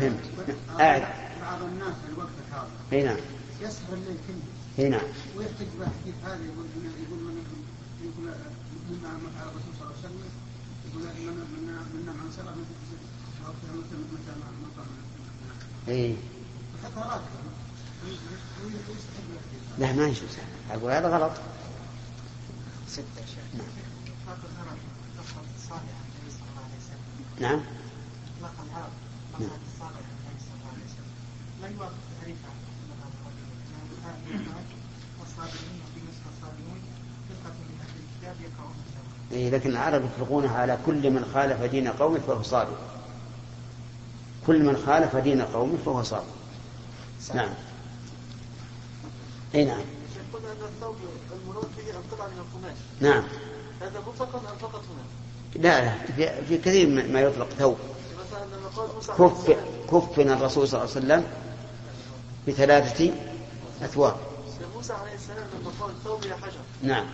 فهمت أعد بعض الناس في الوقت هذا نعم يسهر الليل كله نعم ويحتج بحديث هذا يقول يقول من يقول مما ما فعل الرسول صلى الله عليه وسلم يقول من من من عن وقتها مثل ما قام اي لا ما يجوز أقول هذا غلط ستة شيخ هذا نعم. إيه لكن العرب يطلقونها على كل من خالف دين قومه فهو صابر كل من خالف دين قومه فهو صابر نعم. اي نعم. قلنا أن الثوب المنوط فيه القطعة من القماش نعم. هذا مطلقا أم فقط هنا؟ لا لا في كثير ما يطلق ثوب. كف كفنا الرسول صلى الله عليه وسلم بثلاثة أثواب. موسى عليه السلام لما قال ثوب يا حجر نعم.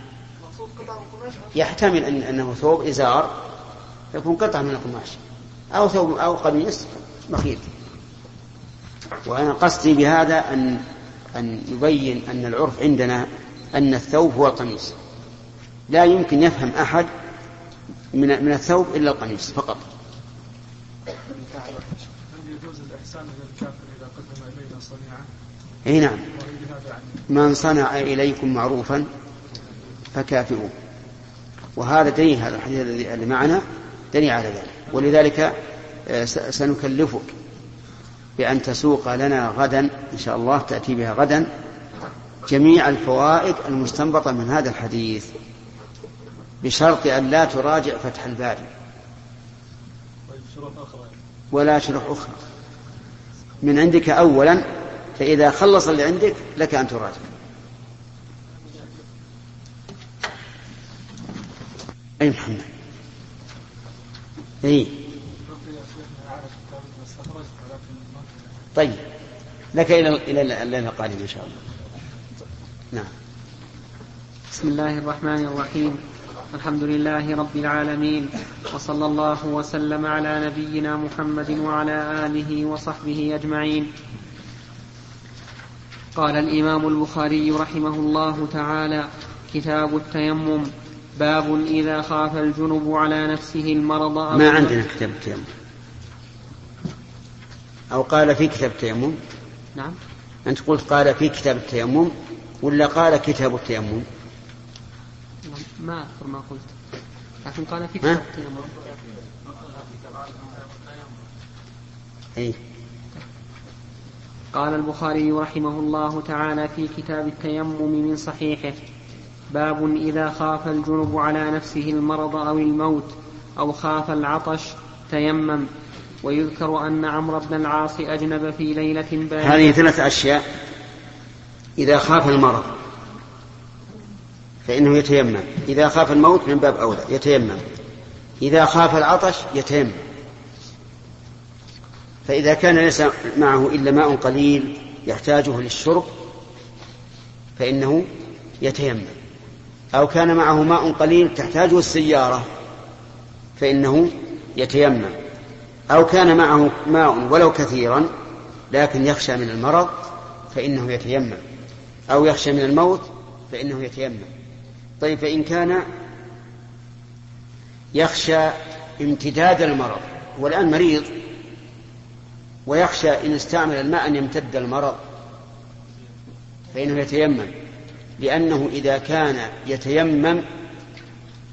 قطعة من يحتمل أن أنه ثوب إزار يكون قطعة من القماش أو ثوب أو قميص مخيط. وأنا قصدي بهذا أن أن يبين أن العرف عندنا أن الثوب هو القميص. لا يمكن يفهم أحد من من الثوب إلا القميص فقط. هل يجوز الإحسان إلى الكافر إذا قدم أي نعم. من صنع إليكم معروفا فكافئوه. وهذا دليل هذا الحديث الذي معنا دليل على ذلك. ولذلك آه، سنكلفك بأن تسوق لنا غدا إن شاء الله تأتي بها غدا جميع الفوائد المستنبطة من هذا الحديث بشرط أن لا تراجع فتح الباري طيب شروط أخرى. ولا شروح أخرى. من عندك أولا فإذا خلص اللي عندك لك أن تراجع. أي محمد؟ أي. طيب. لك إلى إلى الليلة القادمة إن شاء الله. نعم. بسم الله الرحمن الرحيم. الحمد لله رب العالمين وصلى الله وسلم على نبينا محمد وعلى آله وصحبه أجمعين. قال الإمام البخاري رحمه الله تعالى كتاب التيمم باب إذا خاف الجنب على نفسه المرض أو ما عندنا كتاب التيمم. أو قال في كتاب التيمم؟ نعم. أنت قلت قال في كتاب التيمم ولا قال كتاب التيمم؟ ما أذكر ما قلت. لكن قال في؟ كتاب التيمم أي قال البخاري رحمه الله تعالى في كتاب التيمم من صحيحه باب إذا خاف الجنب على نفسه المرض أو الموت أو خاف العطش تيمم. ويذكر أن عمرو بن العاص أجنب في ليلة باردة هذه ثلاث أشياء. إذا خاف المرض. فإنه يتيمم. إذا خاف الموت من باب أولى يتيمم. إذا خاف العطش يتيمم. فإذا كان ليس معه إلا ماء قليل يحتاجه للشرب فإنه يتيمم. أو كان معه ماء قليل تحتاجه السيارة فإنه يتيمم. أو كان معه ماء ولو كثيرا لكن يخشى من المرض فإنه يتيمم. أو يخشى من الموت فإنه يتيمم. طيب فإن كان يخشى امتداد المرض هو الآن مريض ويخشى إن استعمل الماء أن يمتد المرض فإنه يتيمم لأنه إذا كان يتيمم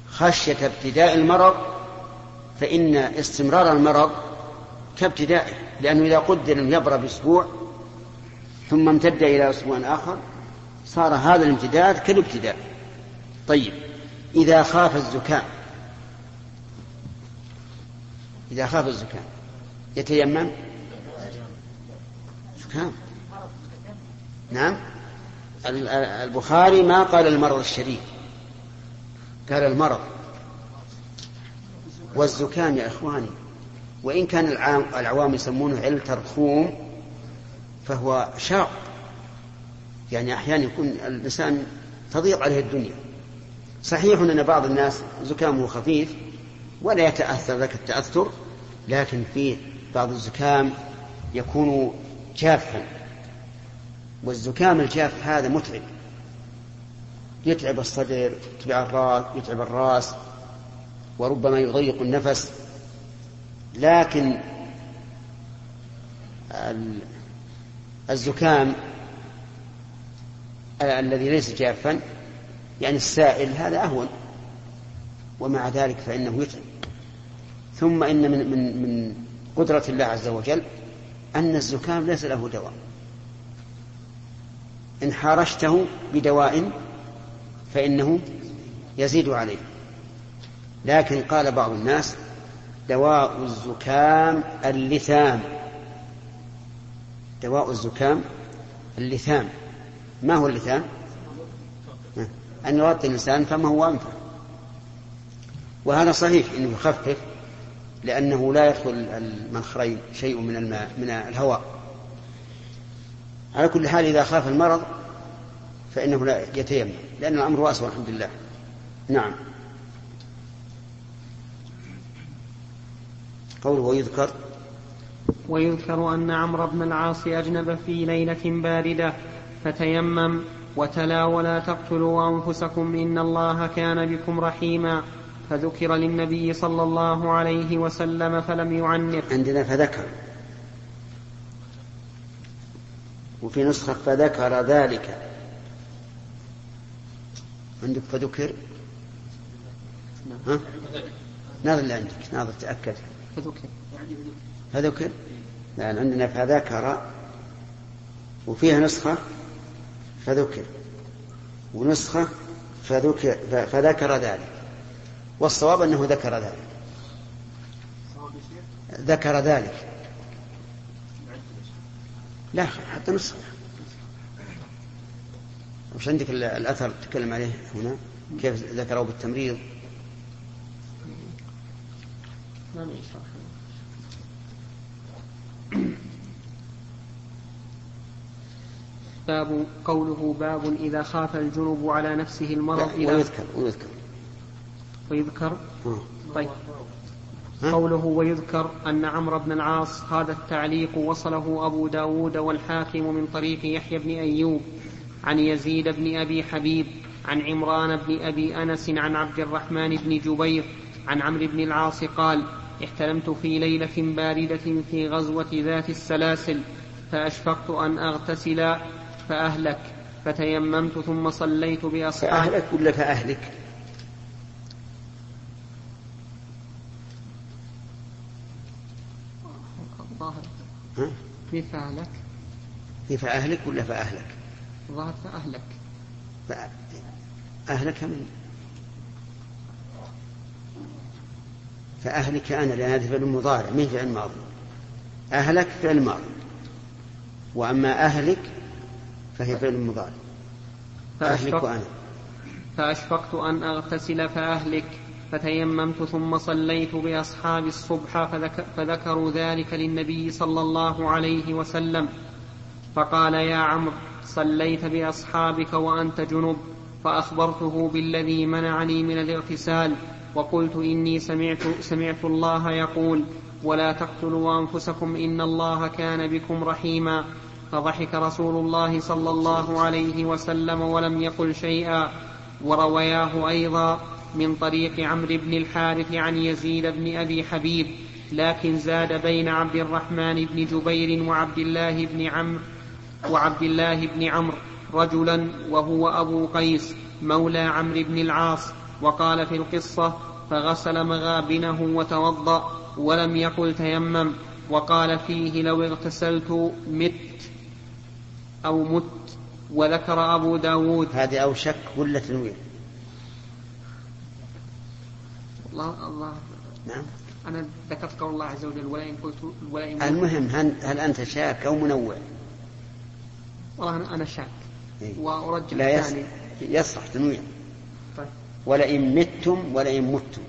خشية ابتداء المرض فإن استمرار المرض كابتدائه لأنه إذا قدر أن يبرأ بأسبوع ثم امتد إلى أسبوع آخر صار هذا الامتداد كالابتداء. طيب. إذا خاف الزكام إذا خاف الزكام يتيمم؟ زكام نعم. ال- ال- البخاري ما قال المرض الشديد قال المرض. والزكام يا إخواني. وإن كان العوام يسمونه علة ترخوم فهو شاق. يعني أحيانا يكون الإنسان تضيق عليه الدنيا. صحيح أن بعض الناس زكامه خفيف ولا يتأثر ذاك التأثر لكن في بعض الزكام يكون جافا والزكام الجاف هذا متعب. يتعب الصدر يتعب الراس يتعب الراس وربما يضيق النفس. لكن الزكام الذي ليس جافا يعني السائل هذا أهون ومع ذلك فإنه يتعب. ثم إن من من من قدرة الله عز وجل أن الزكام ليس له دواء. إن حارشته بدواء فإنه يزيد عليه. لكن قال بعض الناس دواء الزكام اللثام. دواء الزكام اللثام. ما هو اللثام؟ أن يغطي الإنسان فما هو أنفع وهذا صحيح أنه يخفف لأنه لا يدخل المنخرين شيء من الماء من الهواء. على كل حال إذا خاف المرض فإنه لا يتيمم لأن الأمر واسع الحمد لله. نعم. قوله ويذكر. ويذكر أن عمرو بن العاص أجنب في ليلة باردة فتيمم وتلا ولا تقتلوا أنفسكم إن الله كان بكم رحيما فذكر للنبي صلى الله عليه وسلم فلم يعنف. عندنا فذكر. وفي نسخة فذكر ذلك. عندك فذكر؟ ها؟ ناظر اللي عندك ناظر تأكد. فذكر. فذكر؟ لأن عندنا فذكر. وفيها نسخة فذكر. ونسخة فذكر فذكر ذلك. والصواب أنه ذكر ذلك. ذكر ذلك. لا حتى نسخة. وش عندك الأثر تكلم عليه هنا؟ كيف ذكره بالتمريض؟ ما باب قوله باب إذا خاف الجنوب على نفسه المرض إذا ويذكر ويذكر ويذكر. طيب؟ قوله ويذكر أن عمرو بن العاص هذا التعليق وصله أبو داود والحاكم من طريق يحيى بن أيوب عن يزيد بن أبي حبيب عن عمران بن أبي أنس عن عبد الرحمن بن جبير عن عمرو بن العاص قال احتلمت في ليلة باردة في غزوة ذات السلاسل فأشفقت أن أغتسل فأهلك فتيممت ثم صليت بأصحابي. فأهلك ولا فأهلك؟ الظاهر ها؟ في فأهلك هي فأهلك ولا فأهلك؟ الظاهر فأهلك. أهلك من؟ فأهلك أنا لأن هذا فعل مضارع من فعل ماضي. أهلك فعل ماضي. وأما أهلك فهي فعل مضارع. أهلك وأنا. فأشفقت أن أغتسل فأهلك فتيممت ثم صليت بأصحاب الصبح فذك فذكروا ذلك للنبي صلى الله عليه وسلم. فقال يا عمرو صليت بأصحابك وأنت جنب فأخبرته بالذي منعني من الاغتسال وقلت إني سمعت, سمعت الله يقول ولا تقتلوا أنفسكم إن الله كان بكم رحيما. فضحك رسول الله صلى الله عليه وسلم ولم يقل شيئا. وروياه أيضا من طريق عمرو بن الحارث عن يزيد بن أبي حبيب لكن زاد بين عبد الرحمن بن جبير وعبد الله بن عمرو وعبد الله بن عمرو رجلا وهو أبو قيس مولى عمرو بن العاص. وقال في القصة فغسل مغابنه وتوضأ ولم يقل تيمم. وقال فيه لو اغتسلت مت. أو مت وذكر أبو داود. هذه أو شك ولا تنوين الله الله. نعم. أنا ذكرت قول الله عز وجل ولئن قلت ولئن المهم هل, هل أنت شاك أو منوع؟ والله أنا- شاك. إيه. وأرجح لا الثاني يصح تنوين طيب. ولئن متم ولئن متم.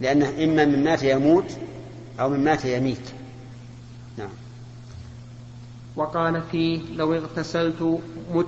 لأنه إما من مات يموت أو من مات يميت. وقال فيه لو اغتسلت مت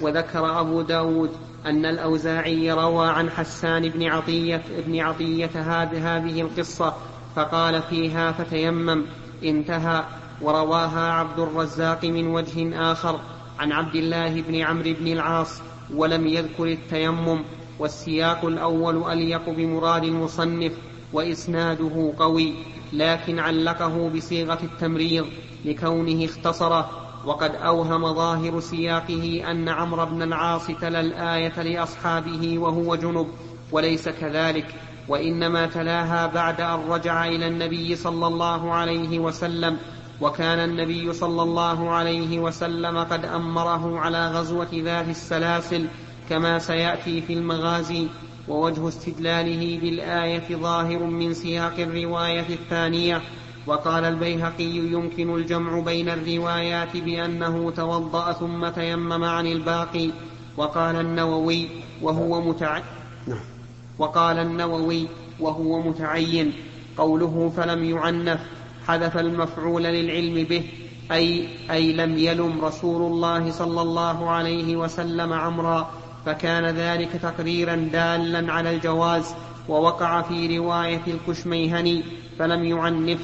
وذكر أبو داود أن الأوزاعي روى عن حسان بن عطية بن عطية هذه القصة فقال فيها فتيمم انتهى ورواها عبد الرزاق من وجه آخر عن عبد الله بن عمرو بن العاص ولم يذكر التيمم والسياق الأول أليق بمراد المصنف وإسناده قوي. لكن علقه بصيغة التمريض لكونه اختصره وقد أوهم ظاهر سياقه أن عمرو بن العاص تلا الآية لأصحابه وهو جنب وليس كذلك وإنما تلاها بعد أن رجع إلى النبي صلى الله عليه وسلم وكان النبي صلى الله عليه وسلم قد أمره على غزوة ذات السلاسل كما سيأتي في المغازي. ووجه استدلاله بالآية ظاهر من سياق الرواية الثانية وقال البيهقي يمكن الجمع بين الروايات بأنه توضأ ثم تيمم عن الباقي وقال النووي وهو متع... نعم. وقال النووي وهو متعين قوله فلم يعنف حذف المفعول للعلم به أي أي لم يلم رسول الله صلى الله عليه وسلم عمرا فكان ذلك تقريرا دالا على الجواز ووقع في رواية الكشميهني فلم يعنف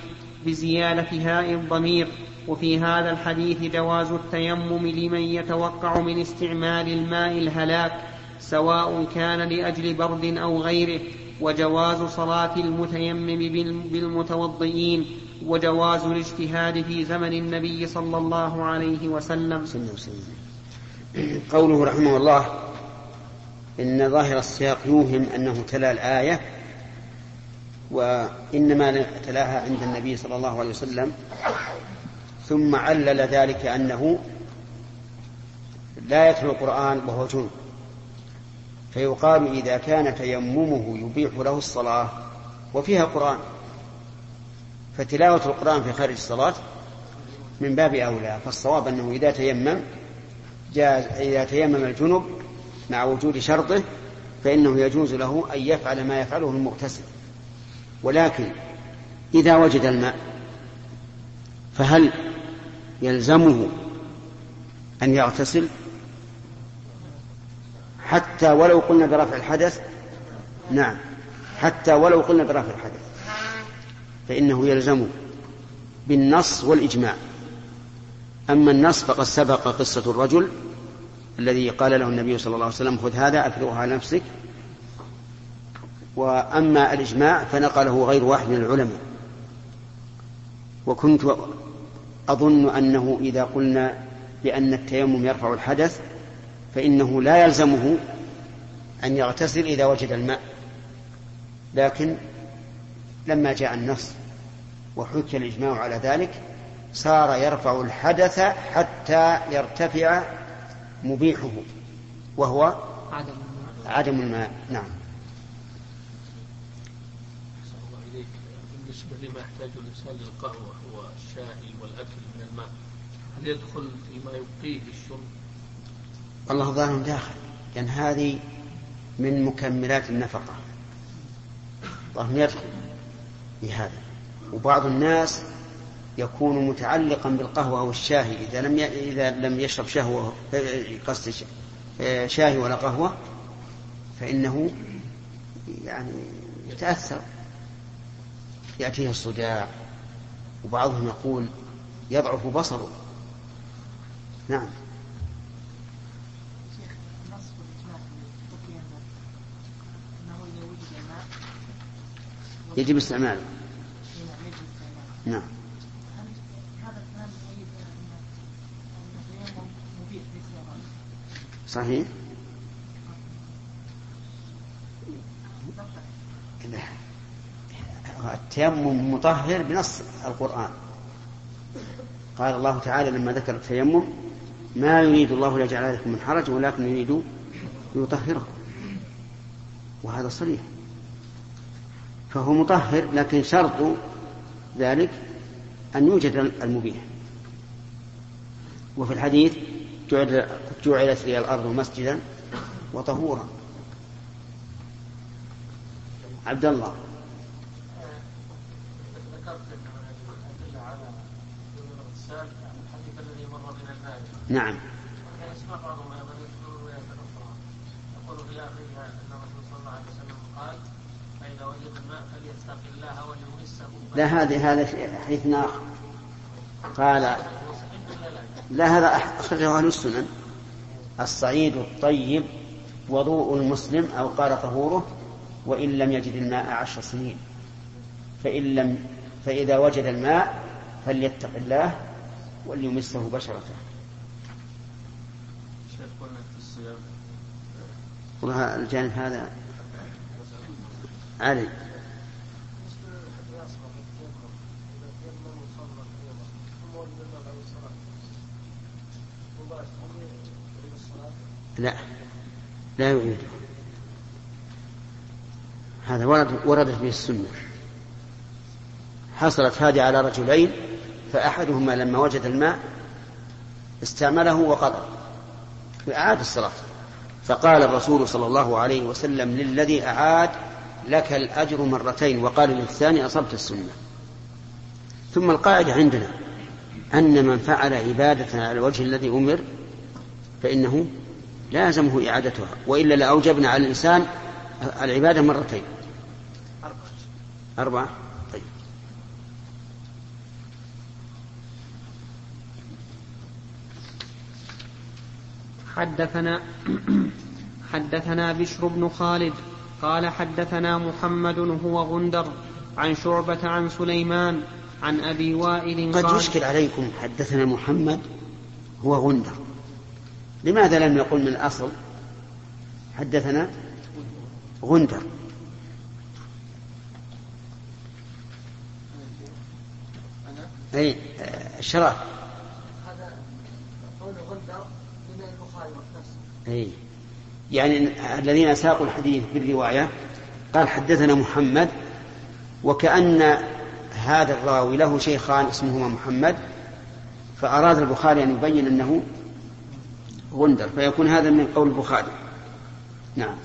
بزيادة هاء الضمير. وفي هذا الحديث جواز التيمم لمن يتوقع من استعمال الماء الهلاك سواء كان لأجل برد أو غيره. وجواز صلاة المتيمم بالمتوضئين. وجواز الاجتهاد في زمن النبي صلى الله عليه وسلم. قوله رحمه الله إن ظاهر السياق يوهم أنه تلا الآية وإنما تلاها عند النبي صلى الله عليه وسلم. ثم علل ذلك أنه لا يتلو القرآن وهو جنب فيقال إذا كان تيممه يبيح له الصلاة وفيها قرآن. فتلاوة القرآن في خارج الصلاة من باب أولى فالصواب أنه إذا تيمم جاز إذا تيمم الجنب مع وجود شرطه فإنه يجوز له أن يفعل ما يفعله المغتسل. ولكن إذا وجد الماء فهل يلزمه أن يغتسل؟ حتى ولو قلنا برفع الحدث نعم حتى ولو قلنا برفع الحدث فإنه يلزمه بالنص والإجماع. أما النص فقد سبق قصة الرجل الذي قال له النبي صلى الله عليه وسلم خذ هذا أفرغها على نفسك. وأما الإجماع فنقله غير واحد من العلماء. وكنت أظن أنه إذا قلنا بأن التيمم يرفع الحدث فإنه لا يلزمه أن يغتسل إذا وجد الماء. لكن لما جاء النص وحكي الإجماع على ذلك صار يرفع الحدث حتى يرتفع مبيحه وهو عدم عدم الماء. نعم. بالنسبة لما يحتاج الإنسان للقهوة والشاي والأكل من الماء هل يدخل فيما يبقيه الشرب؟ والله ظاهر داخل لأن هذه من مكملات النفقة. ظاهر يدخل في هذا. وبعض الناس يكون متعلقا بالقهوة أو الشاي إذا لم إذا لم يشرب شهوة قصد شاي ولا قهوة فإنه يعني يتأثر. يأتيه الصداع وبعضهم يقول يضعف بصره. نعم. يجب استعماله. نعم. صحيح؟ التيمم مطهر بنص القرآن. قال الله تعالى لما ذكر التيمم ما يريد الله ليجعل عليكم من حرج ولكن يريد ليطهركم. وهذا صريح. فهو مطهر لكن شرط ذلك أن يوجد المبيح. وفي الحديث جعلت لي الأرض مسجدا وطهورا. عبد الله. نعم. يقول في ان الرسول صلى الله عليه وسلم قال فاذا وجد الماء الله وليمسه لا هذه هذا حديث آخر. قال لا هذا أخرجه أهل السنن. الصعيد الطيب وضوء المسلم أو قال طهوره وإن لم يجد الماء عشر سنين. فإن لم فإذا وجد الماء فليتق الله وليمسه بشرته. والله الجانب هذا علي. لا. لا يعيده هذا ورد وردت به السنة. حصلت هذه على رجلين فأحدهما لما وجد الماء استعمله وقضى. وأعاد الصلاة. فقال الرسول صلى الله عليه وسلم للذي أعاد لك الأجر مرتين وقال للثاني أصبت السنة. ثم القاعدة عندنا أن من فعل عبادة على الوجه الذي أمر فإنه لازمه إعادتها وإلا لأوجبنا على الإنسان العبادة مرتين. أربعة. طيب. حدثنا حدثنا بشر بن خالد قال حدثنا محمد هو غندر عن شعبة عن سليمان عن أبي وائل قد يشكل عليكم حدثنا محمد هو غندر. لماذا لم يقل من الأصل؟ حدثنا غندر. أي الشراف هذا قول غندر من البخاري نفسه أي يعني الذين ساقوا الحديث بالرواية قال حدثنا محمد وكأن هذا الراوي له شيخان اسمهما محمد فأراد البخاري أن يبين أنه غندر فيكون هذا من قول البخاري. نعم.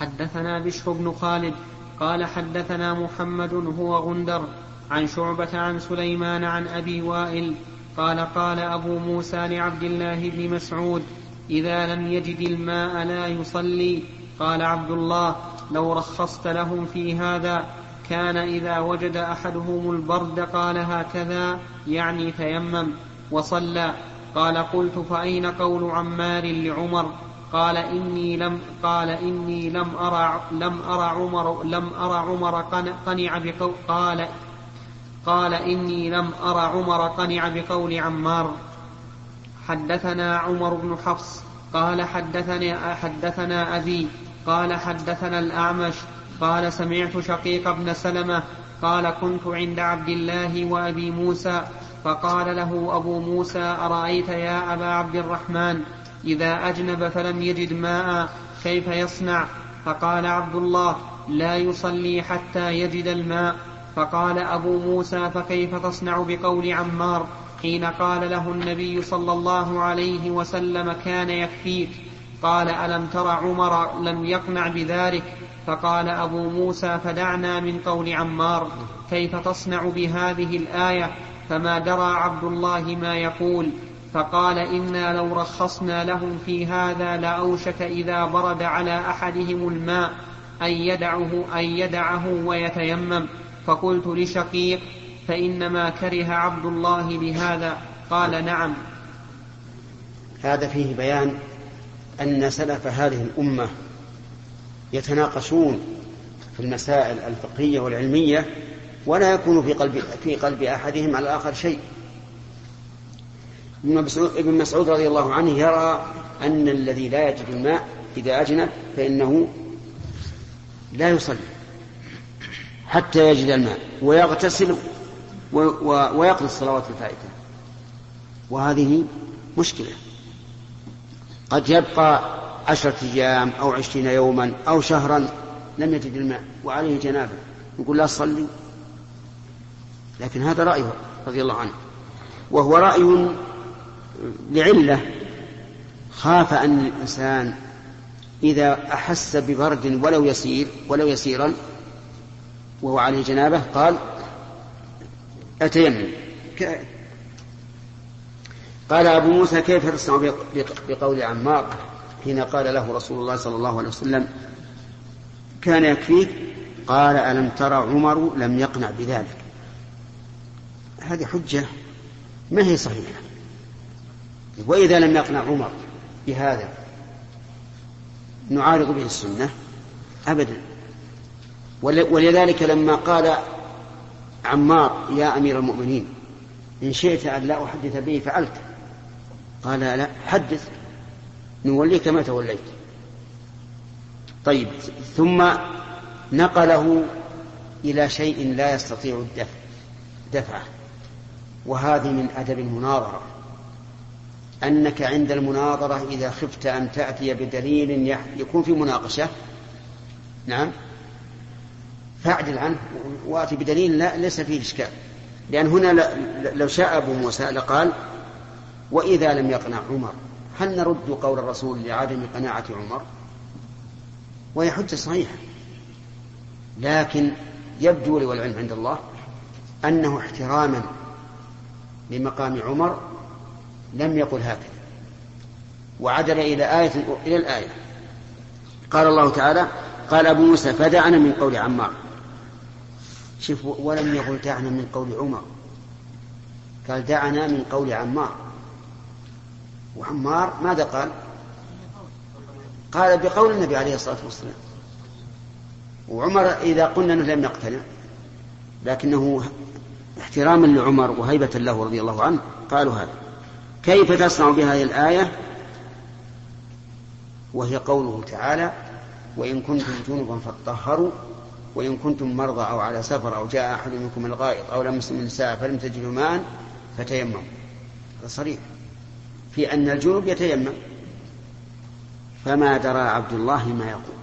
حدثنا بشر بن خالد قال حدثنا محمد هو غندر عن شعبة عن سليمان عن أبي وائل قال قال أبو موسى لعبد الله بن مسعود إذا لم يجد الماء لا يصلي. قال عبد الله لو رخصت لهم في هذا كان إذا وجد أحدهم البرد قال هكذا يعني تيمم. وصلى. قال قلت فأين قول عمار لعمر؟ قال إني لم قال إني لم أرى لم أرى عمر لم أرى عمر قن- قنع بقول قال قال إني لم أرى عمر قنع بقول عمار. حدثنا عمر بن حفص قال حدثني حدثنا أبي قال حدثنا الأعمش قال سمعت شقيق بن سلمة قال كنت عند عبد الله وأبي موسى. فقال له أبو موسى أرأيت يا أبا عبد الرحمن إذا أجنب فلم يجد ماء كيف يصنع؟ فقال عبد الله لا يصلي حتى يجد الماء. فقال أبو موسى فكيف تصنع بقول عمار حين قال له النبي صلى الله عليه وسلم كان يكفيك؟ قال ألم تر عمر لم يقنع بذلك؟ فقال أبو موسى فدعنا من قول عمار. كيف تصنع بهذه الآية؟ فما درى عبد الله ما يقول فقال إنا لو رخصنا لهم في هذا لأوشك إذا برد على أحدهم الماء أن يدعه أن يدعه ويتيمم. فقلت لشقيق فإنما كره عبد الله بهذا. قال نعم. هذا فيه بيان أن سلف هذه الأمة يتناقشون في المسائل الفقهية والعلمية ولا يكون في قلب في قلب أحدهم على الآخر شيء. ابن مسعود, ابن مسعود رضي الله عنه يرى أن الذي لا يجد الماء إذا أجنب فإنه لا يصلي حتى يجد الماء ويغتسل ويقضي الصلوات الفائتة. وهذه مشكلة. قد يبقى عشرة أيام أو عشرين يوما أو شهرا لم يجد الماء وعليه جنابة. يقول لا تصلي لكن هذا رأيه رضي الله عنه. وهو رأي لعلة خاف أن الإنسان إذا أحس ببرد ولو يسير ولو يسيرا وهو عليه جنابة قال أتيمم. قال أبو موسى كيف تصنع بق- بق- بقول عمار حين قال له رسول الله صلى الله عليه وسلم كان يكفيك؟ قال ألم ترى عمر لم يقنع بذلك. هذه حجة ما هي صحيحة. وإذا لم يقنع عمر بهذا نعارض به السنة أبدا. ولذلك لما قال عمار يا أمير المؤمنين إن شئت أن لا أحدث به فعلت. قال لا حدث. نوليك ما توليت. طيب ثم نقله إلى شيء لا يستطيع الدفع. دفعه. وهذه من أدب المناظرة. أنك عند المناظرة إذا خفت أن تأتي بدليل يكون في مناقشة. نعم. فاعدل عنه وأتي بدليل لا ليس فيه إشكال. لأن هنا لو شاء أبو موسى لقال وإذا لم يقنع عمر هل نرد قول الرسول لعدم قناعة عمر؟ وهي حجة صحيحة. لكن يبدو لي والعلم عند الله أنه احتراما لمقام عمر لم يقل هكذا. وعدل إلى آية إلى الآية. قال الله تعالى قال أبو موسى فدعنا من قول عمار. شوف ولم يقل دعنا من قول عمر. قال دعنا من قول عمار. وعمار ماذا قال؟ قال بقول النبي عليه الصلاة والسلام. وعمر إذا قلنا أنه لم يقتنع لكنه احتراما لعمر وهيبة له رضي الله عنه قالوا هذا. كيف تصنع بهذه الآية؟ وهي قوله تعالى وإن كنتم جنبا فاطهروا وإن كنتم مرضى أو على سفر أو جاء أحد منكم الغائط أو لمستم النساء فلم تجدوا ماء فتيمموا. هذا صريح. في أن الجنوب يتيمم. فما درى عبد الله ما يقول.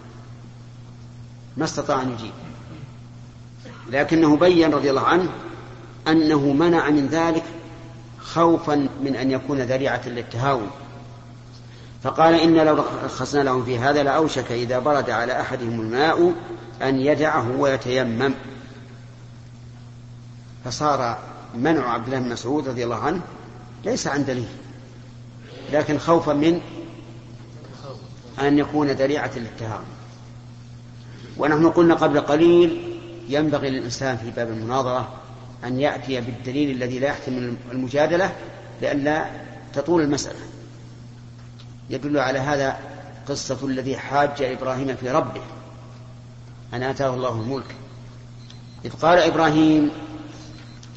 ما استطاع أن يجيب. لكنه بين رضي الله عنه أنه منع من ذلك خوفا من أن يكون ذريعة للتهاون. فقال إن لو رخصنا لهم في هذا لأوشك إذا برد على أحدهم الماء أن يدعه ويتيمم. فصار منع عبد الله بن مسعود رضي الله عنه ليس عن دليل لكن خوفا من أن يكون ذريعة للتهاون. ونحن قلنا قبل قليل ينبغي للإنسان في باب المناظرة أن يأتي بالدليل الذي لا يحتمل المجادلة لئلا تطول المسألة. يدل على هذا قصة الذي حاج إبراهيم في ربه. أن آتاه الله الملك. إذ قال إبراهيم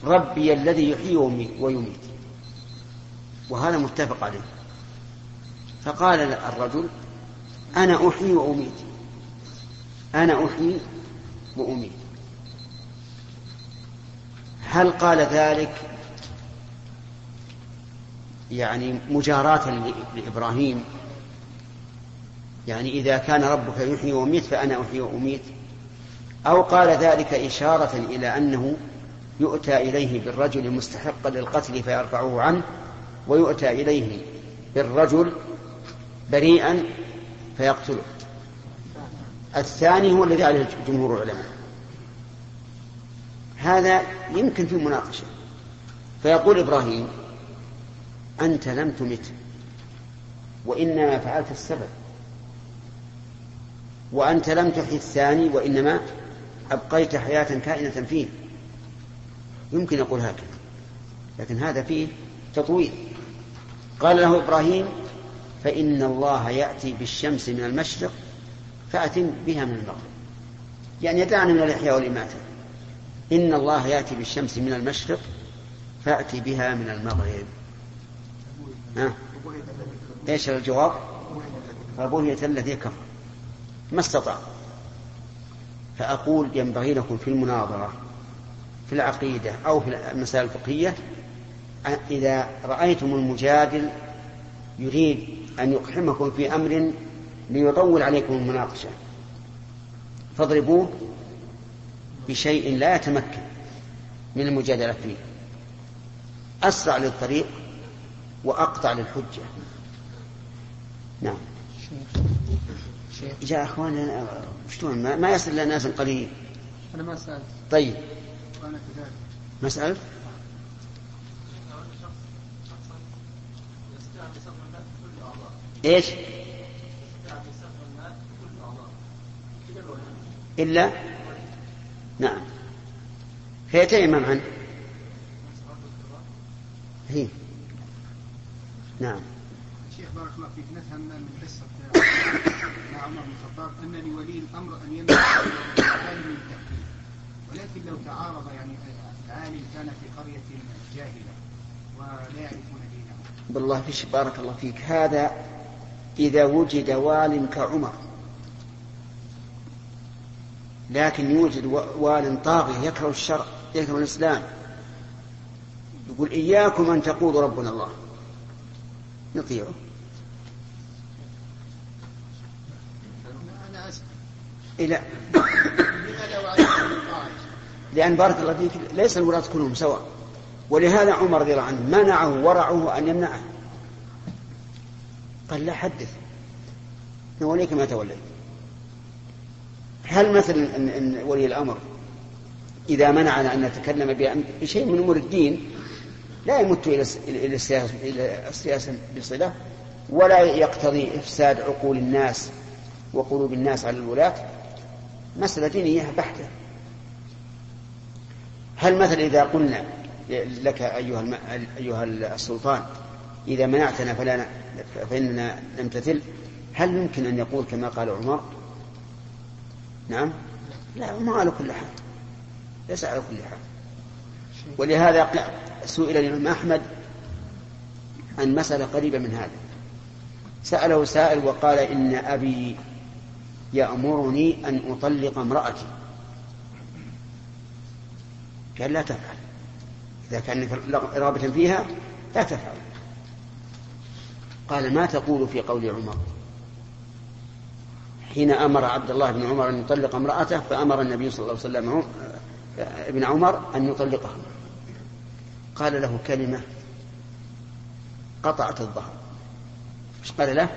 ربي الذي يحيي ويميت. وهذا متفق عليه. فقال الرجل أنا أحيي وأميت. أنا أحيي وأميت. هل قال ذلك يعني مجاراة لإبراهيم؟ يعني إذا كان ربك يحيي ويميت فأنا أحيي وأميت. أو قال ذلك إشارة إلى أنه يؤتى إليه بالرجل مستحقا للقتل فيرفعه عنه ويؤتى إليه بالرجل بريئا فيقتله. الثاني هو الذي عليه جمهور العلماء. هذا يمكن في مناقشة. فيقول إبراهيم أنت لم تمت وإنما فعلت السبب. وأنت لم تحيي الثاني وإنما أبقيت حياة كائنة فيه. يمكن يقول هكذا لكن هذا فيه تطويل. قال له إبراهيم فإن الله يأتي بالشمس من المشرق فأت بها من المغرب. يعني يدعنا من الإحياء والإماتة. إن الله يأتي بالشمس من المشرق فأتي بها من المغرب ها؟ إيش الجواب؟ فبهية الذي كفر ما استطاع فأقول ينبغي لكم في المناظرة في العقيدة أو في المسائل الفقهية إذا رأيتم المجادل يريد أن يقحمكم في أمر ليطول عليكم المناقشة فاضربوه بشيء لا يتمكن من المجادلة فيه. أسرع للطريق وأقطع للحجة. نعم. جاء أخواننا شلون؟ ما, ما يصل إلا ناس قليل. أنا ما سألت. طيب. ما سألت؟ إيش؟ إلا؟ نعم. فيتيمم عنه هي. نعم. شيخ بارك الله فيك نفهم من قصة مع عمر بن الخطاب أن لولي الأمر أن يمنع العالم من التحكيم ولكن لو تعارض يعني العالم كان في قرية جاهلة ولا يعرفون دينه. بالله فيش بارك الله فيك. هذا إذا وجد وال كعمر. لكن يوجد وال طاغية يكره الشرع يكره الإسلام. يقول إياكم أن تقولوا ربنا الله. نطيعه. إلى لأن بارك الله فيك ليس الولاة كلهم سواء. ولهذا عمر رضي الله عنه منعه ورعه أن يمنعه. قال لا حدث. نوليك ما توليت هل مثلا إن ولي الأمر إذا منعنا أن نتكلم بشيء من أمور الدين لا يمت إلى الس- إلى السياسة, إلى السياسة بصلة ولا يقتضي إفساد عقول الناس وقلوب الناس على الولاة مسألة دينية بحتة هل مثلا إذا قلنا لك أيها الم... أيها السلطان إذا منعتنا فلا. فإننا نمتثل هل يمكن أن يقول كما قال عمر نعم؟ لا ما على كل حال ليس على كل حال ولهذا سئل الإمام أحمد عن مسألة قريبة من هذا. سأله سائل وقال إن أبي يأمرني أن أطلق امرأتي. قال لا تفعل. إذا كان لك رغبة فيها لا تفعل. قال ما تقول في قول عمر؟ حين أمر عبد الله بن عمر أن يطلق امرأته فأمر النبي صلى الله عليه وسلم ابن عمر أن يطلقها. قال له كلمة قطعت الظهر. إيش قال له؟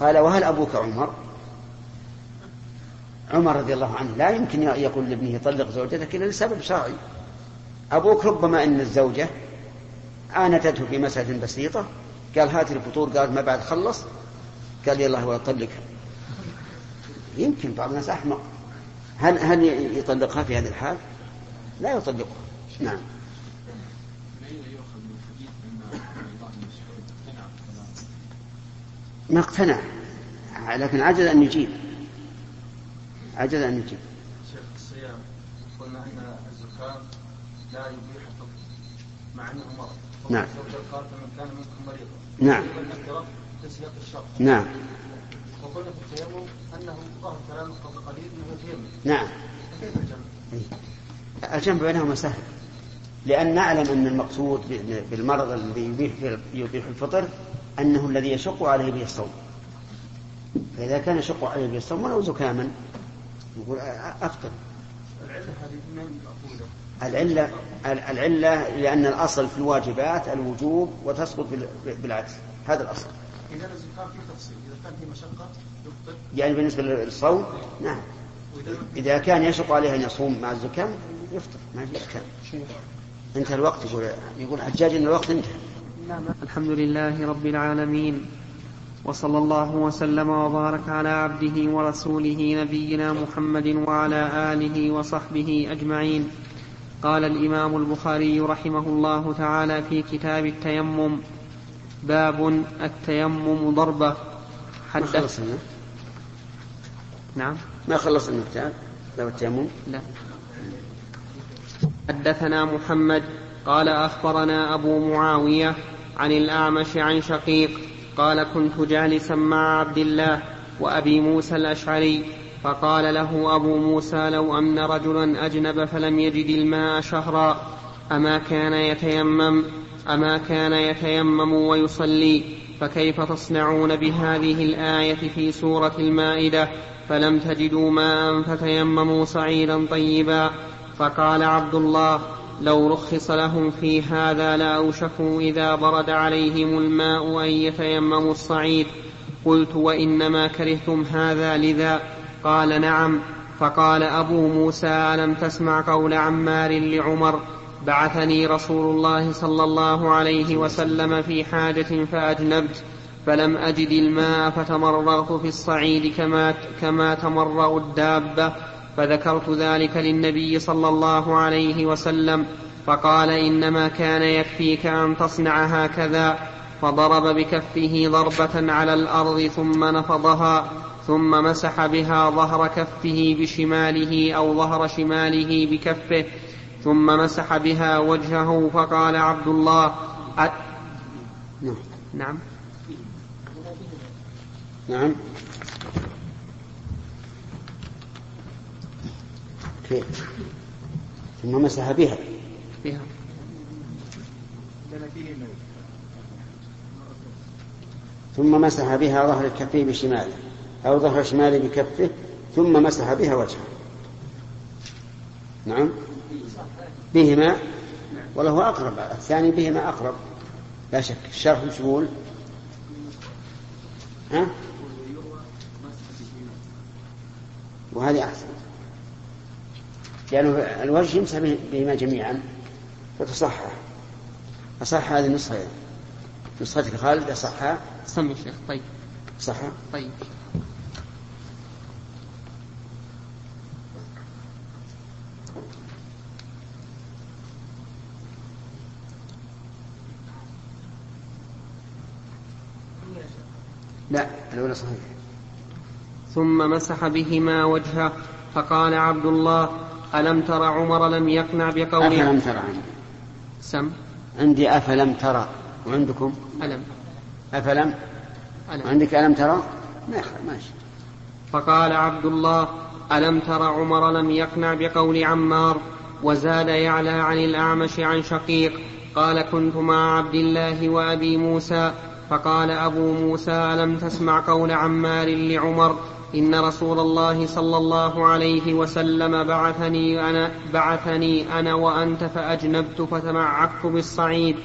قال وهل أبوك عمر؟ عمر رضي الله عنه لا يمكن يقول لابنه طلق زوجتك إلا لسبب شرعي. أبوك ربما أن الزوجة عانتته في مسألة بسيطة. قال هات الفطور قال ما بعد خلص. قال يلا هو يطلقها. يمكن بعض الناس أحمق. هل هل يطلقها في هذه الحال؟ لا يطلقها. نعم. ما اقتنع. لكن عجز أن يجيب. عجز أن يجيب. شيخ الصيام. قلنا أن الزكام لا يبيح الفطر مع أنه مرض. نعم. قال فمن كان منكم مريضا. نعم. نعم. وقلنا في التيمم أنه ظهر كلام قبل قليل انه يتيمم نعم. الجمع؟ بينهما سهل. لأن نعلم أن المقصود بالمرض الذي يبيح يبيح الفطر أنه الذي يشق عليه به الصوم. فإذا كان يشق عليه به الصوم ولو زكاما يقول أفطر. العلة العلة لأن الأصل في الواجبات الوجوب وتسقط بال- بالعكس. هذا الأصل. إذا الزكام في تفصيل. اذا كان في مشقة؟ يفطر يعني بالنسبة للصوم؟ نعم. إذا كان يشق عليه أن يصوم مع الزكام يفطر ما في إشكال انتهى الوقت يقول يقول حجاج إن الوقت انتهى. الحمد لله رب العالمين وصلى الله وسلم وبارك على عبده ورسوله نبينا محمد وعلى آله وصحبه أجمعين. قال الإمام البخاري رحمه الله تعالى في كتاب التيمم باب التيمم ضربة. ما حدث خلصنا نعم. ما خلصنا الكتاب باب التيمم لا. حدثنا محمد قال أخبرنا أبو معاوية عن الأعمش عن شقيق قال كنت جالسا مع عبد الله وأبي موسى الأشعري فقال له أبو موسى لو أن رجلا أجنب فلم يجد الماء شهرا أما كان يتيمم أما كان يتيمم ويصلي. فكيف تصنعون بهذه الآية في سورة المائدة؟ فلم تجدوا ماء فتيمموا صعيدا طيبا. فقال عبد الله لو رخص لهم في هذا لأوشكوا إذا برد عليهم الماء أن يتيمموا الصعيد. قلت وإنما كرهتم هذا لذا؟ قال نعم. فقال أبو موسى ألم تسمع قول عمار لعمر؟ بعثني رسول الله صلى الله عليه وسلم في حاجة فأجنبت فلم أجد الماء فتمرغت في الصعيد كما, كما تمرغ الدابة. فذكرت ذلك للنبي صلى الله عليه وسلم فقال إنما كان يكفيك أن تصنع هكذا. فضرب بكفه ضربة على الأرض ثم نفضها ثم مسح بها ظهر كفه بشماله أو ظهر شماله بكفه. ثم مسح بها وجهه فقال عبد الله أ... نعم. نعم. كيف ثم مسح بها. بها. ثم مسح بها ظهر الكفين بشماله أو ظهر شماله بكفه ثم مسح بها وجهه. نعم. بهما وله أقرب الثاني بهما أقرب. لا شك الشرح مش يقول ها؟ وهذه أحسن. لأنه الوجه يمسح بهما جميعا. فتصحح أصح هذه النسخة. نسختك خالد أصحها سمي الشيخ طيب. صحها طيب. لا الأولى صحيح ثم مسح بهما وجهه فقال عبد الله ألم تر عمر لم يقنع بقول أفلم ترى عندي سم. عندي أفلم ترى وعندكم؟ ألم. أفلم؟ ألم. عندك ألم ترى؟ ما ماشي فقال عبد الله ألم تر عمر لم يقنع بقول عمار؟ وزاد يعلى عن الأعمش عن شقيق قال كنت مع عبد الله وأبي موسى فقال أبو موسى ألم تسمع قول عمار لعمر إن رسول الله صلى الله عليه وسلم بعثني أنا بعثني أنا وأنت فأجنبت فتمعكت بالصعيد.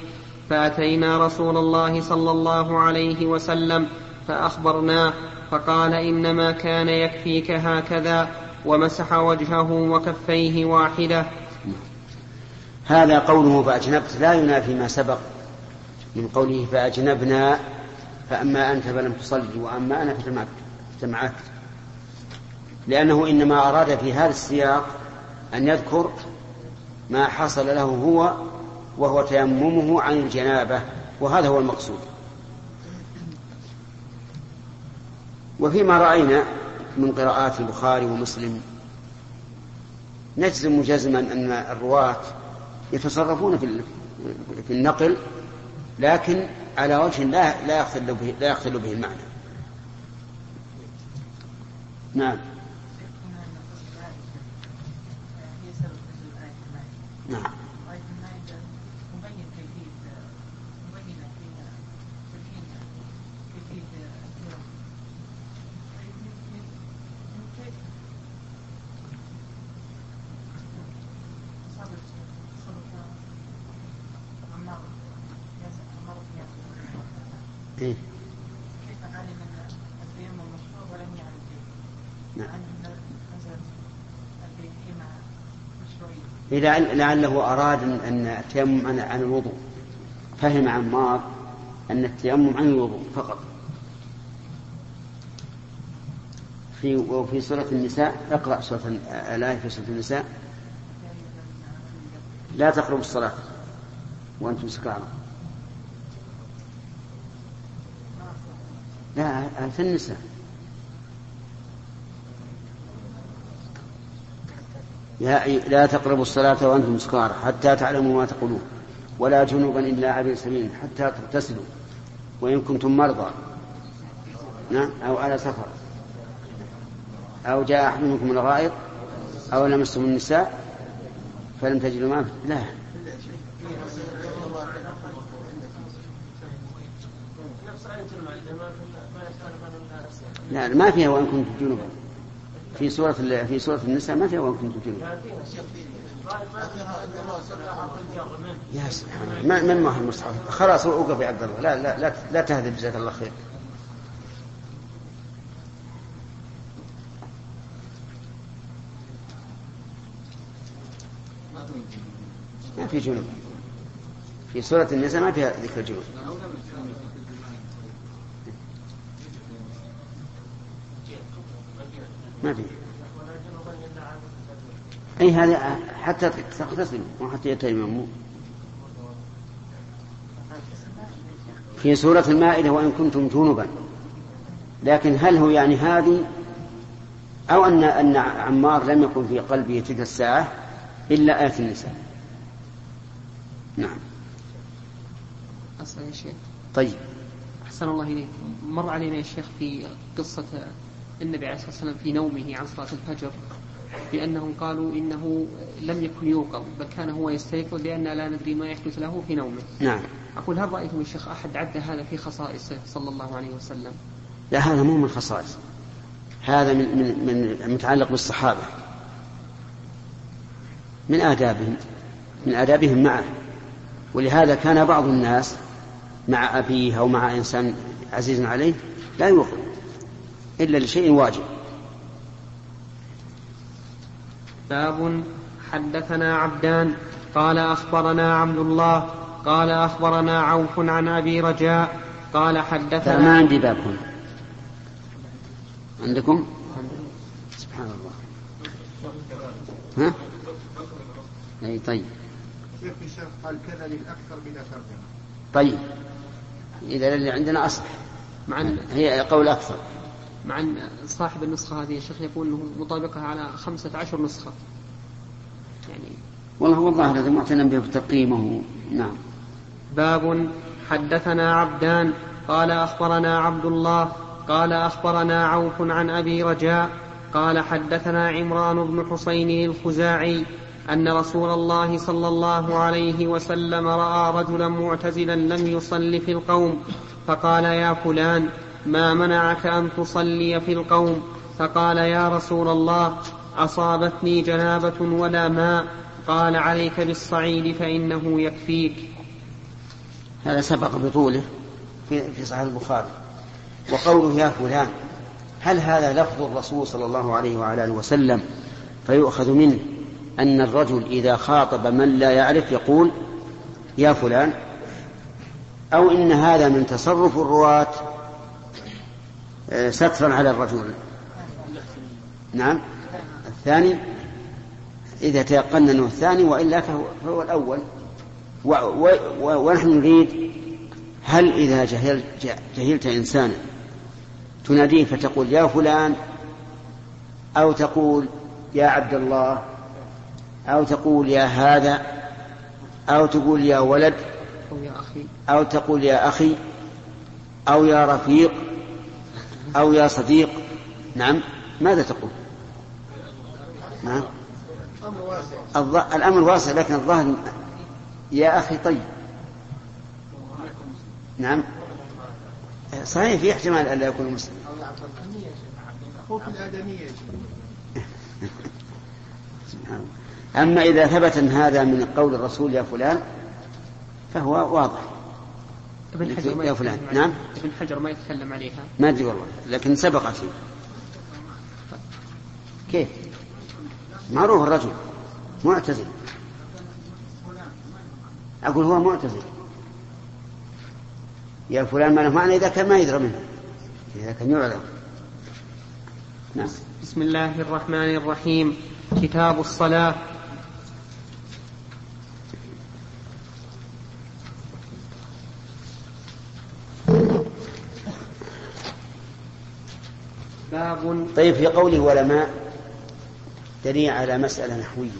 فأتينا رسول الله صلى الله عليه وسلم فأخبرناه فقال إنما كان يكفيك هكذا ومسح وجهه وكفيه واحدة. هذا قوله فأجنبت لا ينافي ما سبق. من قوله فأجنبنا فأما أنت فلم تصلي وأما أنا فتمعكت لأنه إنما أراد في هذا السياق أن يذكر ما حصل له هو وهو تيممه عن الجنابة وهذا هو المقصود. وفيما رأينا من قراءات البخاري ومسلم نجزم جزما أن الرواة يتصرفون في النقل لكن على وجه لا لا يختل به لا يختل به المعنى. نعم نعم إيه؟ كيف علم ان التيمم مشروع ولم يعلم به؟ نعم. أن نزل البيت مع لعل- لعله أراد أن- التيمم عن الوضوء. فهم عمار أن التيمم عن الوضوء فقط. في وفي سورة النساء اقرأ سورة الآية في سورة النساء. لا تقربوا الصلاة وأنتم سكارى. لا في النساء. أي- لا تقربوا الصلاة وأنتم سكارى حتى تعلموا ما تقولون ولا جنوبا إلا عبر سبيل حتى تغتسلوا وإن كنتم مرضى. نعم أو على سفر. أو جاء أحد منكم من الغائط أو لمستم النساء فلم تجدوا لا ما نفسها لا ما فيها وإن كنتم جنوبا. في سورة في سورة النساء ما فيها وإن كنتم يا سبحان الله من ما المصحف خلاص أوقف يا عبد الله. لا لا لا, لا تهذب جزاك الله خير. ما في جنوب. في سورة النساء ما فيها ذكر الجنوب ما في. أي هذا حتى تغتسل وحتى يتيمموا. في سورة المائدة وإن كنتم جنبا. لكن هل هو يعني هذه؟ أو أن أن عمار لم يكن في قلبه تلك الساعة إلا آية النساء. نعم. أصلا يا شيخ. طيب. أحسن الله إليك. مر علينا يا شيخ في قصة النبي عليه الصلاة والسلام في نومه عن صلاة الفجر بأنهم قالوا إنه لم يكن يوقظ بل كان هو يستيقظ لأن لا ندري ما يحدث له في نومه. نعم. أقول هل رأيتم يا شيخ أحد عد هذا في خصائصه صلى الله عليه وسلم؟ لا هذا مو من خصائص. هذا من من من متعلق بالصحابة. من آدابهم من آدابهم معه. ولهذا كان بعض الناس مع أبيه أو مع إنسان عزيز عليه لا يوقظ. إلا لشيء واجب. باب حدثنا عبدان قال أخبرنا عبد الله قال أخبرنا عوف عن أبي رجاء قال ما حدثنا عندي باب هنا. عندكم؟ سبحان الله. ها؟ أي طيب. شيخ الشيخ قال كذا للأكثر بلا ترجمة. طيب. إذا اللي عندنا أصح. مع أن هي قول أكثر. مع أن صاحب النسخة هذه يا شيخ يقول أنه مطابقها على خمسة عشر نسخة. يعني والله هو الظاهر الذي معتنى به تقييمه نعم. باب حدثنا عبدان قال أخبرنا عبد الله قال أخبرنا عوف عن أبي رجاء قال حدثنا عمران بن حسين الخزاعي أن رسول الله صلى الله عليه وسلم رأى رجلا معتزلا لم يصل في القوم فقال يا فلان ما منعك أن تصلي في القوم؟ فقال يا رسول الله أصابتني جنابة ولا ماء قال عليك بالصعيد فإنه يكفيك. هذا سبق بطوله في صحيح البخاري. وقوله يا فلان هل هذا لفظ الرسول صلى الله عليه وعلى آله وسلم؟ فيؤخذ منه أن الرجل إذا خاطب من لا يعرف يقول يا فلان أو إن هذا من تصرف الرواة آه، سترا على الرجل. نعم. الثاني إذا تيقنا أنه الثاني وإلا فهو, فهو الأول. و و و ونحن نريد هل إذا جهلت, جهلت إنسانا تناديه فتقول يا فلان أو تقول يا عبد الله أو تقول يا هذا أو تقول يا ولد أو يا أخي. أو تقول يا أخي أو يا رفيق أو يا صديق. نعم. ماذا تقول؟ نعم. الأمر واسع لكن الظاهر يا أخي طيب. نعم. صحيح في احتمال ألا يكون مسلم. أما إذا ثبت هذا من قول الرسول يا فلان فهو واضح. ابن حجر ما يا فلان. نعم. ابن حجر ما يتكلم عليها. ما أدري والله لكن سبق فيه كيف؟ معروف الرجل معتزل. أقول هو معتزل. يا فلان ما له معنى إذا كان ما يدرى منه. إذا كان يعلم. نعم. بسم الله الرحمن الرحيم. كتاب الصلاة. باب طيب في قوله علماء دليل على مسألة نحوية.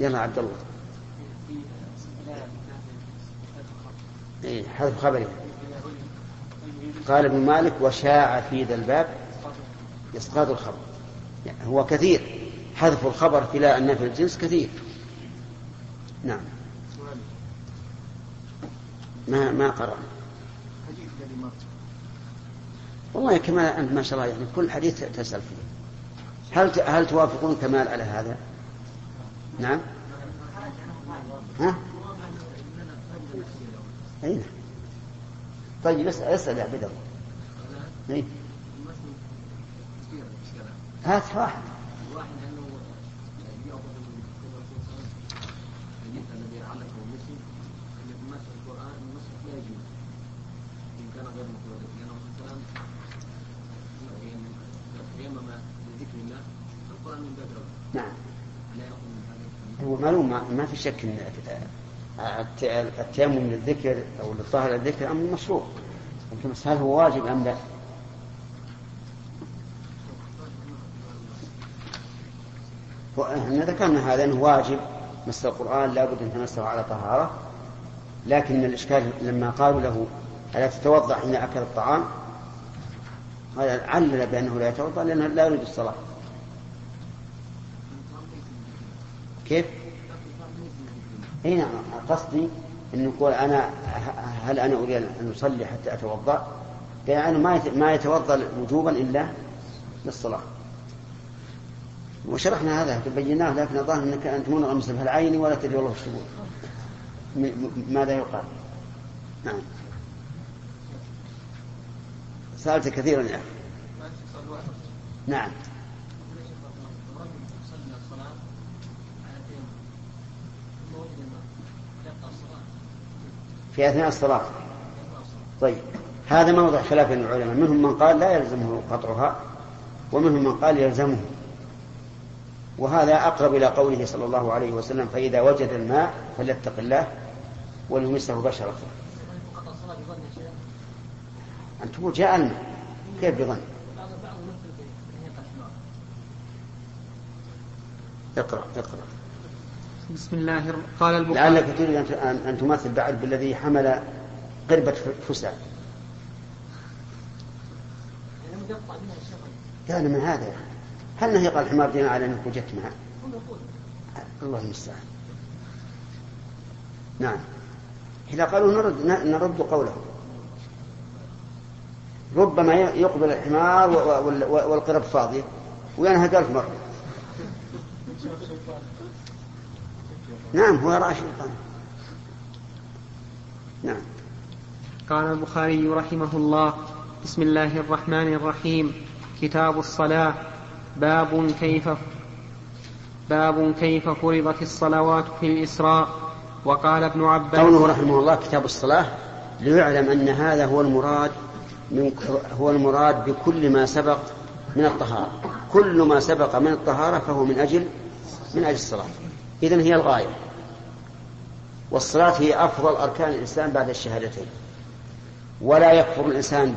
يلا عبد الله. إيه حذف خبره قال ابن مالك وشاع في ذا الباب إسقاط الخبر. يعني هو كثير. حذف الخبر تلاء النفي الجنس كثير. نعم. ما ما قرأ والله كمال أنت ما شاء الله يعني كل حديث تسأل فيه هل هل توافقون كمال على هذا؟ نعم؟ ها؟ أي نعم. طيب اسأل اسأل يا عبد الله. إيه. هات واحد. هو معلوم ما, في شك إن الت- التيمم للذكر أو للطهر للذكر أمر مشروع. لكن هل هو واجب أم لا؟ إحنا ذكرنا هذا انه واجب مس القرآن لابد أن تمسه على طهارة لكن الإشكال لما قالوا له ألا تتوضأ حين أكل الطعام؟ قال علل بأنه لا يتوضأ لأنه لا يريد الصلاة. كيف؟ اي نعم قصدي إنه يقول أنا هل أنا أريد أن أصلي حتى أتوضأ؟ يعني ما ما يتوضأ وجوبا إلا للصلاة. وشرحنا هذا بيناه لكن الظاهر إنك أنت منغمس في العين ولا تدري والله وش تقول. ماذا يقال؟ نعم. سألت كثيرا يا أخي. نعم. في أثناء الصلاة. طيب هذا موضع خلاف بين العلماء. منهم من قال لا يلزمه قطعها ومنهم من قال يلزمه. وهذا أقرب إلى قوله صلى الله عليه وسلم فإذا وجد الماء فليتق الله وليمسه بشرته أن تقول جاء الماء. كيف بظن؟ اقرأ اقرأ. بسم الله قال البخاري. لعلك تريد أن- تماثل بعد بالذي حمل قربة ف- فساد. كان من هذا. هل نهي قال الحمار دينا على أنك وجدت معه الله المستعان. نعم. إذا قالوا نرد نرد قوله. ربما يقبل الحمار والقرب فاضية وينهى ألف مرة نعم هو يرى شيطان. نعم. قال البخاري رحمه الله بسم الله الرحمن الرحيم. كتاب الصلاة. باب كيف باب كيف فرضت الصلوات في الإسراء. وقال ابن عباس قوله رحمه الله كتاب الصلاة. ليعلم أن هذا هو المراد من هو المراد بكل ما سبق من الطهارة. كل ما سبق من الطهارة فهو من أجل من أجل الصلاة. إذن هي الغاية. والصلاة هي أفضل أركان الإسلام بعد الشهادتين. ولا يكفر الإنسان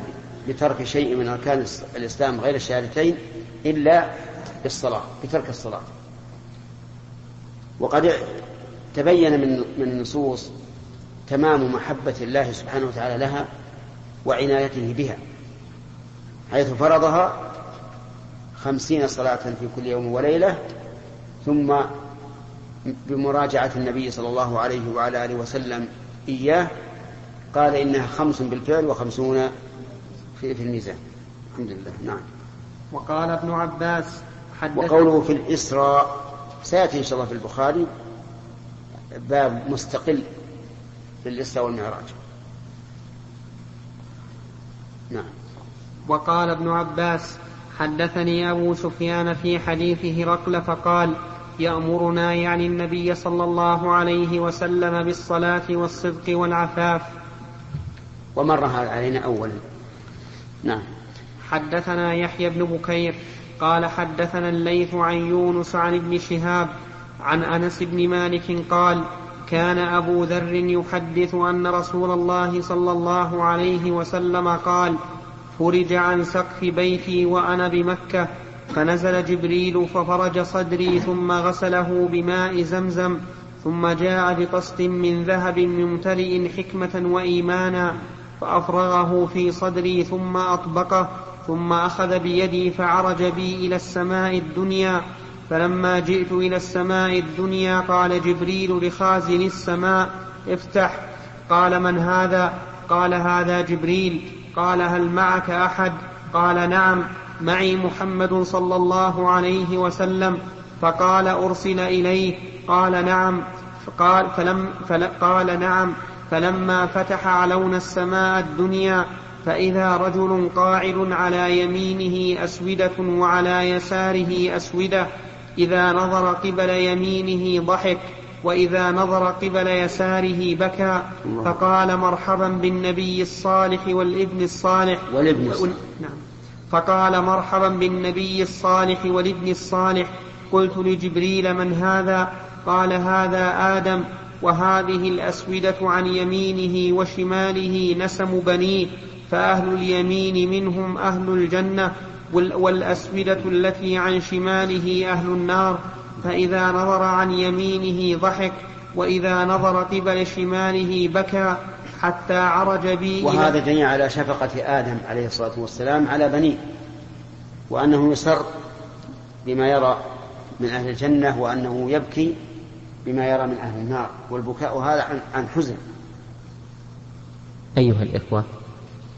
بترك شيء من أركان الإسلام غير الشهادتين إلا بالصلاة بترك الصلاة. وقد تبين من من النصوص تمام محبة الله سبحانه وتعالى لها وعنايته بها حيث فرضها خمسين صلاة في كل يوم وليلة ثم بمراجعة النبي صلى الله عليه وعلى آله وسلم إياه قال إنها خمس بالفعل وخمسون في, في الميزان. الحمد لله. نعم. وقال ابن عباس حدث وقوله في الإسراء سيأتي إن شاء الله في البخاري باب مستقل في الإسراء والمعراج. نعم. وقال ابن عباس حدثني أبو سفيان في حديث هرقل فقال يأمرنا يعني النبي صلى الله عليه وسلم بالصلاة والصدق والعفاف. ومر هذا علينا أولا نعم. حدثنا يحيى بن بكير قال حدثنا الليث عن يونس عن ابن شهاب عن أنس بن مالك قال كان أبو ذر يحدث أن رسول الله صلى الله عليه وسلم قال فرج عن سقف بيتي وأنا بمكة فنزل جبريل ففرج صدري ثم غسله بماء زمزم ثم جاء بطست من ذهب ممتلئ حكمة وإيمانا فأفرغه في صدري ثم أطبقه ثم أخذ بيدي فعرج بي إلى السماء الدنيا. فلما جئت إلى السماء الدنيا قال جبريل لخازن السماء افتح. قال من هذا؟ قال هذا جبريل. قال هل معك أحد؟ قال نعم. معي محمد صلى الله عليه وسلم فقال أرسل إليه. قال نعم. قال فلم فل قال نعم. فلما فتح علون السماء الدنيا فإذا رجل قاعد على يمينه أسودة وعلى يساره أسودة إذا نظر قبل يمينه ضحك وإذا نظر قبل يساره بكى. فقال مرحبا بالنبي الصالح والابن الصالح. والابن الصالح. نعم. فقال مرحبا بالنبي الصالح والابن الصالح قلت لجبريل من هذا؟ قال هذا آدم وهذه الأسودة عن يمينه وشماله نسم بنيه فأهل اليمين منهم أهل الجنة والأسودة التي عن شماله أهل النار فإذا نظر عن يمينه ضحك وإذا نظر قبل شماله بكى حتى عرج بي وهذا دليل على شفقة آدم عليه الصلاة والسلام على بنيه وأنه يسر بما يرى من أهل الجنة وأنه يبكي بما يرى من أهل النار والبكاء هذا عن حزن. أيها الإخوة